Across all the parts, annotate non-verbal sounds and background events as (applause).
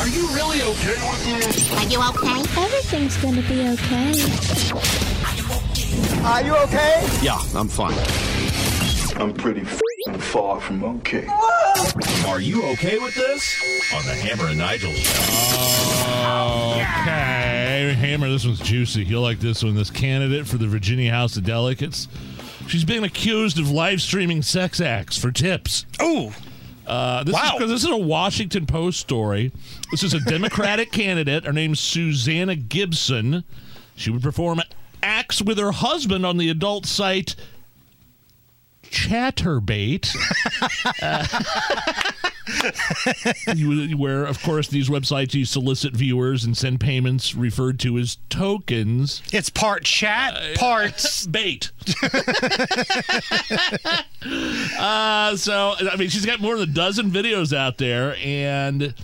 Are you really okay with this? Are you okay? Everything's gonna be okay. Are you okay? Yeah, I'm fine. I'm pretty f***ing far from okay. Are you okay with this? On the Hammer and Nigel show. Okay, Hammer, this one's juicy. You'll like this one. This candidate for the Virginia House of Delegates. She's being accused of live streaming sex acts for tips. Ooh. Uh, this Wow. Is, this is a Washington Post story. This is a Democratic (laughs) candidate. Her name's Susanna Gibson. She would perform acts with her husband on the adult site Chaturbate. (laughs) Uh, you- where, of course, these websites you solicit viewers and send payments referred to as tokens. It's part chat, parts. (laughs) Bait. uh, so I mean, she's got more than a dozen videos out there, and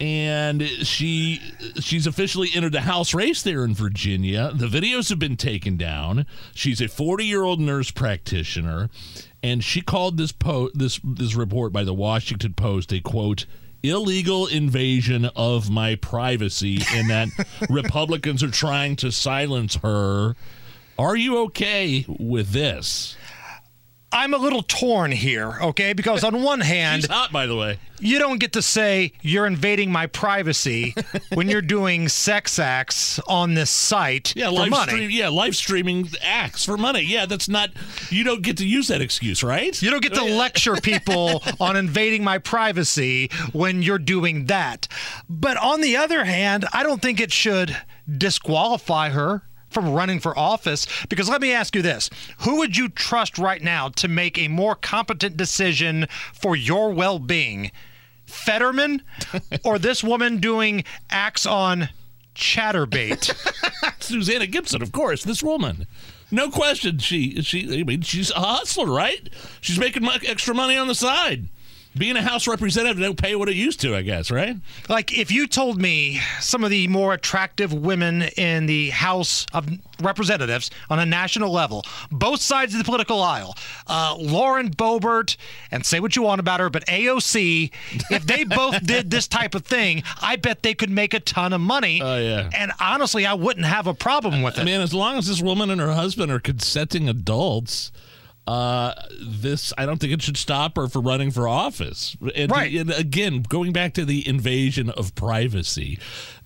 and she she's officially entered the House race there in Virginia. The videos have been taken down. She's a 40 year old nurse practitioner, and she called this po- this this report by the Washington Post a quote illegal invasion of my privacy, and that (laughs) Republicans are trying to silence her. Are you okay with this? I'm a little torn here, okay? Because on one (laughs) hand, She's hot, by the way. you don't get to say you're invading my privacy (laughs) when you're doing sex acts on this site Yeah, live money. stream. Yeah, live streaming acts for money. Yeah, that's not. You don't get to use that excuse, right? You don't get to (laughs) lecture people on invading my privacy when you're doing that. But on the other hand, I don't think it should disqualify her from running for office because let me ask you this who would you trust right now to make a more competent decision for your well-being fetterman (laughs) or this woman doing acts on Chaturbate (laughs) Susanna Gibson, of course. This woman, no question. She she. I mean, she's a hustler, right? She's making extra money on the side. Being a House representative don't pay what it used to, I guess, right? Like, if you told me some of the more attractive women in the House of Representatives on a national level, both sides of the political aisle, uh, Lauren Boebert, and say what you want about her, but AOC, (laughs) if they both did this type of thing, I bet they could make a ton of money. Oh, yeah. And honestly, I wouldn't have a problem with I it. mean, as long as this woman and her husband are consenting adults, uh, this I don't think it should stop her from running for office. And, Right. and again, going back to the invasion of privacy,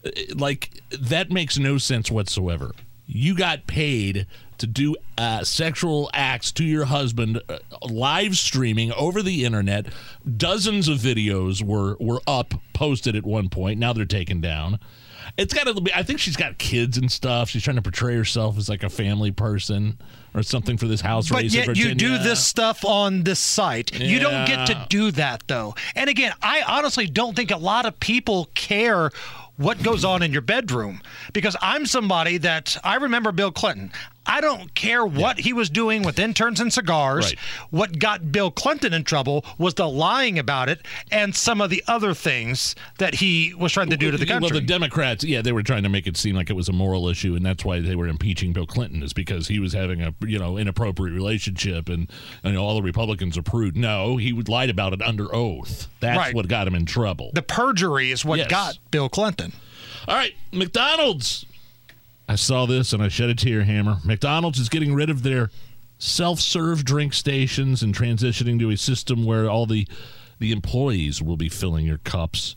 uh, like that makes no sense whatsoever. You got paid to do uh, sexual acts to your husband, uh, live streaming over the internet. Dozens of videos were were up, posted at one point. Now they're taken down. It's got to be. I think she's got kids and stuff. She's trying to portray herself as like a family person or something for this house But race. yet you do this stuff on this site. You don't get to do that though. And again, I honestly don't think a lot of people care what goes on in your bedroom because I'm somebody that I remember Bill Clinton. I don't care what he was doing with interns and cigars. Right. What got Bill Clinton in trouble was the lying about it and some of the other things that he was trying to do to the country. Well, the Democrats, yeah, they were trying to make it seem like it was a moral issue, and that's why they were impeaching Bill Clinton, is because he was having a you know inappropriate relationship, and and all the Republicans approved. No, he would lied about it under oath. That's Right. what got him in trouble. the perjury is what Yes. got Bill Clinton. All right, McDonald's. I saw this and I shed a tear hammer. McDonald's is getting rid of their self-serve drink stations and transitioning to a system where all the the employees will be filling your cups.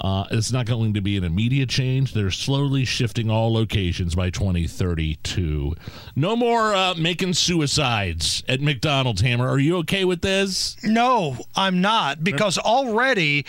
Uh, it's not going to be an immediate change. They're slowly shifting all locations by 2032. No more uh, making suicides at McDonald's. Hammer, are you okay with this? No, I'm not because already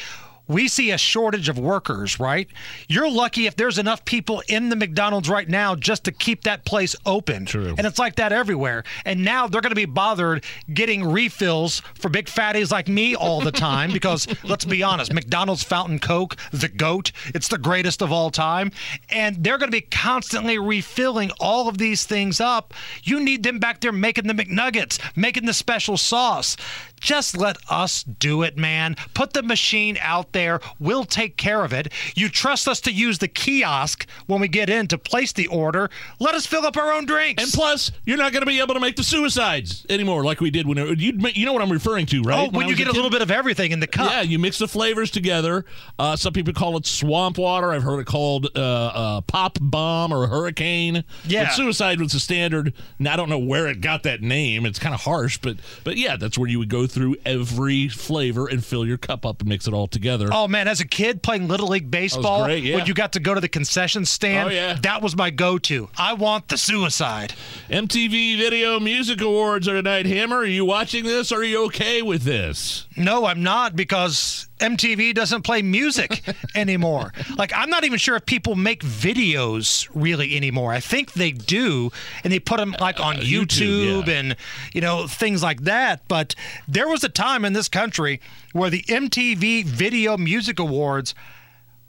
we see a shortage of workers, right? You're lucky if there's enough people in the McDonald's right now just to keep that place open. True. And it's like that everywhere. And now they're going to be bothered getting refills for big fatties like me all the time because (laughs) let's be honest, McDonald's Fountain Coke, the GOAT, it's the greatest of all time. And they're going to be constantly refilling all of these things up. You need them back there making the McNuggets, making the special sauce. Just let us do it, man. Put the machine out there. We'll take care of it. You trust us to use the kiosk when we get in to place the order. Let us fill up our own drinks. And plus, you're not going to be able to make the suicides anymore like we did when it, you you know what I'm referring to, right? oh, when, I you get a little bit of everything in the cup. Yeah, you mix the flavors together. Uh, some people call it swamp water. I've heard it called uh, uh, pop bomb or hurricane. Yeah. but suicide was the standard. Now I don't know where it got that name. It's kind of harsh, but but yeah, that's where you would go through every flavor and fill your cup up and mix it all together. Oh man, as a kid playing little league baseball, great, yeah. when you got to go to the concession stand, Oh, yeah. that was my go-to. I want the suicide. MTV Video Music Awards are tonight. Hammer, are you watching this? Are you okay with this? No, I'm not because MTV doesn't play music (laughs) anymore. Like I'm not even sure if people make videos really anymore. I think they do, and they put them like on Uh, YouTube, YouTube, yeah. and you know things like that. But there was a time in this country where the MTV Video Music Awards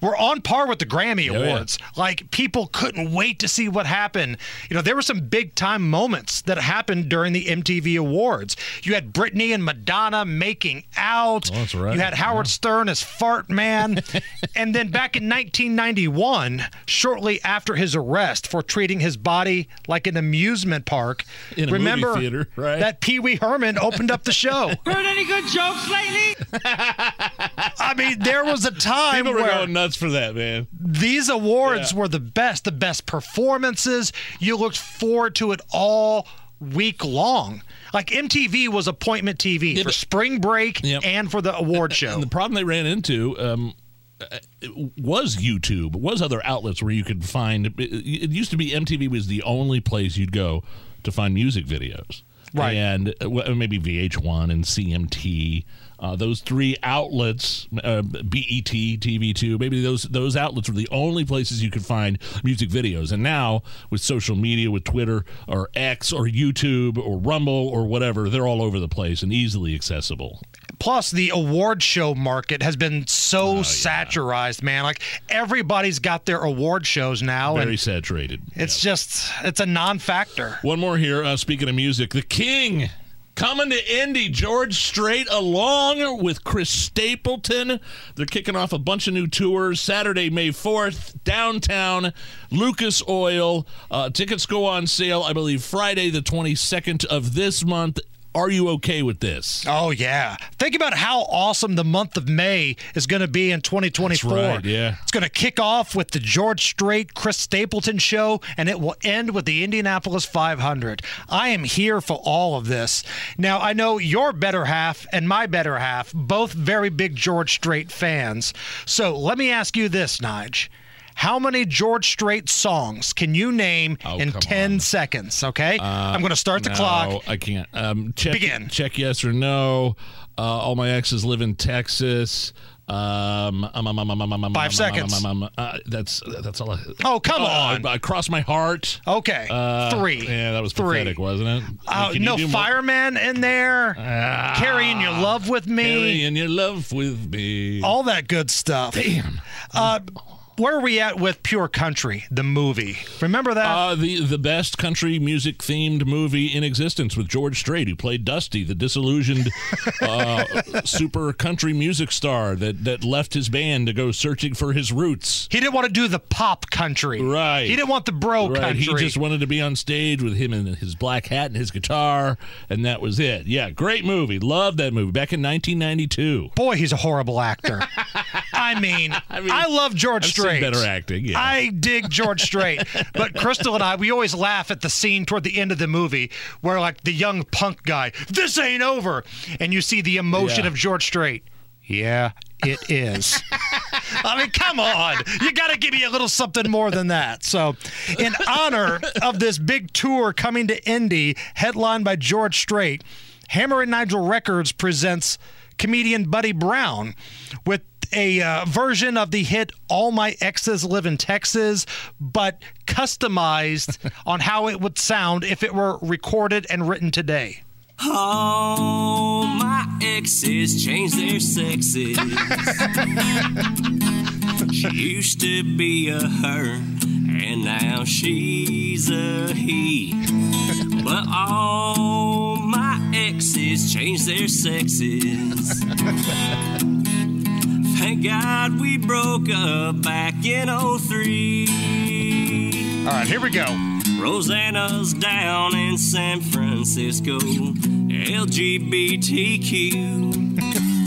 were on par with the Grammy Oh, yeah. Awards. Like people couldn't wait to see what happened. You know, there were some big time moments that happened during the MTV Awards. You had Britney and Madonna making out. Oh, that's right. You had Howard Stern as Fart Man. (laughs) and then back in 1991, shortly after his arrest for treating his body like an amusement park, In a movie remember theater, right? that Pee Wee Herman opened up the show. (laughs) Heard any good jokes lately? (laughs) Mean, there was a time People were going nuts for that, man. these awards Yeah. were the best, the best performances. You looked forward to it all week long. Like MTV was appointment TV Yeah, for but- spring break and for the award show. And the problem they ran into um, uh, was YouTube, was other outlets where you could find. It used to be MTV was the only place you'd go to find music videos, Right. And uh, maybe VH1 and CMT. Uh, those three outlets, uh, BET, TV2, maybe those those outlets were the only places you could find music videos. And now with social media, with Twitter or X or YouTube or Rumble or whatever, they're all over the place and easily accessible. Plus, the award show market has been so Oh, yeah. saturized, man. Like everybody's got their award shows now, Very and saturated. it's Yeah. just it's a non-factor. One more here. Uh, speaking of music, the King coming to Indy. George Strait along with Chris Stapleton. They're kicking off a bunch of new tours Saturday, May 4th, downtown Lucas Oil. Uh, tickets go on sale, I believe, Friday, the 22nd of this month. Are you okay with this? Oh yeah. Think about how awesome the month of May is going to be in 2024. That's right, yeah. It's going to kick off with the George Strait Chris Stapleton show and it will end with the Indianapolis 500. I am here for all of this. Now, I know your better half and my better half both very big George Strait fans. So, let me ask you this, Nige. How many George Strait songs can you name Oh, in 10 on. Uh, seconds, okay? I'm going to start the no, clock. I can't. Um, check, Begin. Check yes or no. Uh, all my exes live in Texas. Um, um, um, um, um, um, um, Five um, seconds. Um, um, um, uh, that's that's all. I, Oh, come on. I, I crossed my heart. Okay, Uh, three. Yeah, that was Three. pathetic, wasn't it? Uh, Can no do more? fireman in there. Ah, carrying your love with me. Carrying your love with me. All that good stuff. Damn. Uh, where are we at with Pure Country, the movie? Remember that? Uh, the the best country music themed movie in existence with George Strait, who played Dusty, the disillusioned (laughs) uh, super country music star that that left his band to go searching for his roots. he didn't want to do the pop country. Right. He didn't want the bro Right, country. he just wanted to be on stage with him in his black hat and his guitar, and that was it. Yeah, great movie. Loved that movie back in 1992. Boy, he's a horrible actor. (laughs) (laughs) I mean, I, mean, love George I've Strait. better acting. Yeah. I dig George Strait, (laughs) but Crystal and I, we always laugh at the scene toward the end of the movie where, like, the young punk guy, this ain't over, and you see the emotion Yeah. of George Strait. Yeah, it is. (laughs) I mean, come on. You got to give me a little something more than that. So, in honor of this big tour coming to Indy, headlined by George Strait, Hammer and Nigel Records presents comedian Buddy Brown with a uh, version of the hit All My Exes Live in Texas, but customized (laughs) on how it would sound if it were recorded and written today. All my exes change their sexes. (laughs) she used to be a her, and now she's a he. But all my exes change their sexes. (laughs) Thank God we broke up back in 03. All right, here we go. Rosanna's down in San Francisco, LGBTQ.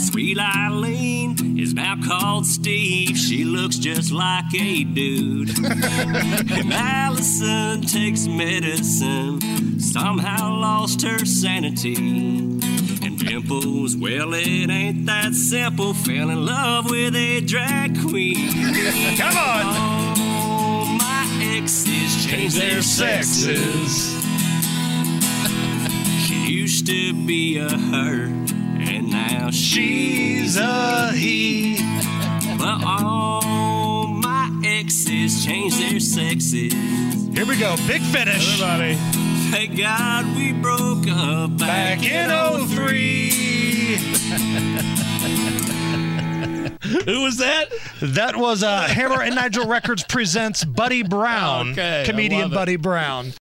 (laughs) Sweet Eileen is now called Steve. She looks just like a dude. (laughs) and Allison takes medicine, somehow lost her sanity. And Dimples, well, it ain't that simple. Fell in love with a drag queen. (laughs) Come on. All my exes changed their sexes. (laughs) She used to be a her, and now she's a he. But all my exes changed their sexes. Here we go. Big finish. Everybody. Thank God we broke up back, Back in 03. (laughs) Who was that? That was uh, Hammer and Nigel Records presents Buddy Brown, (laughs) Okay, comedian. Buddy Brown.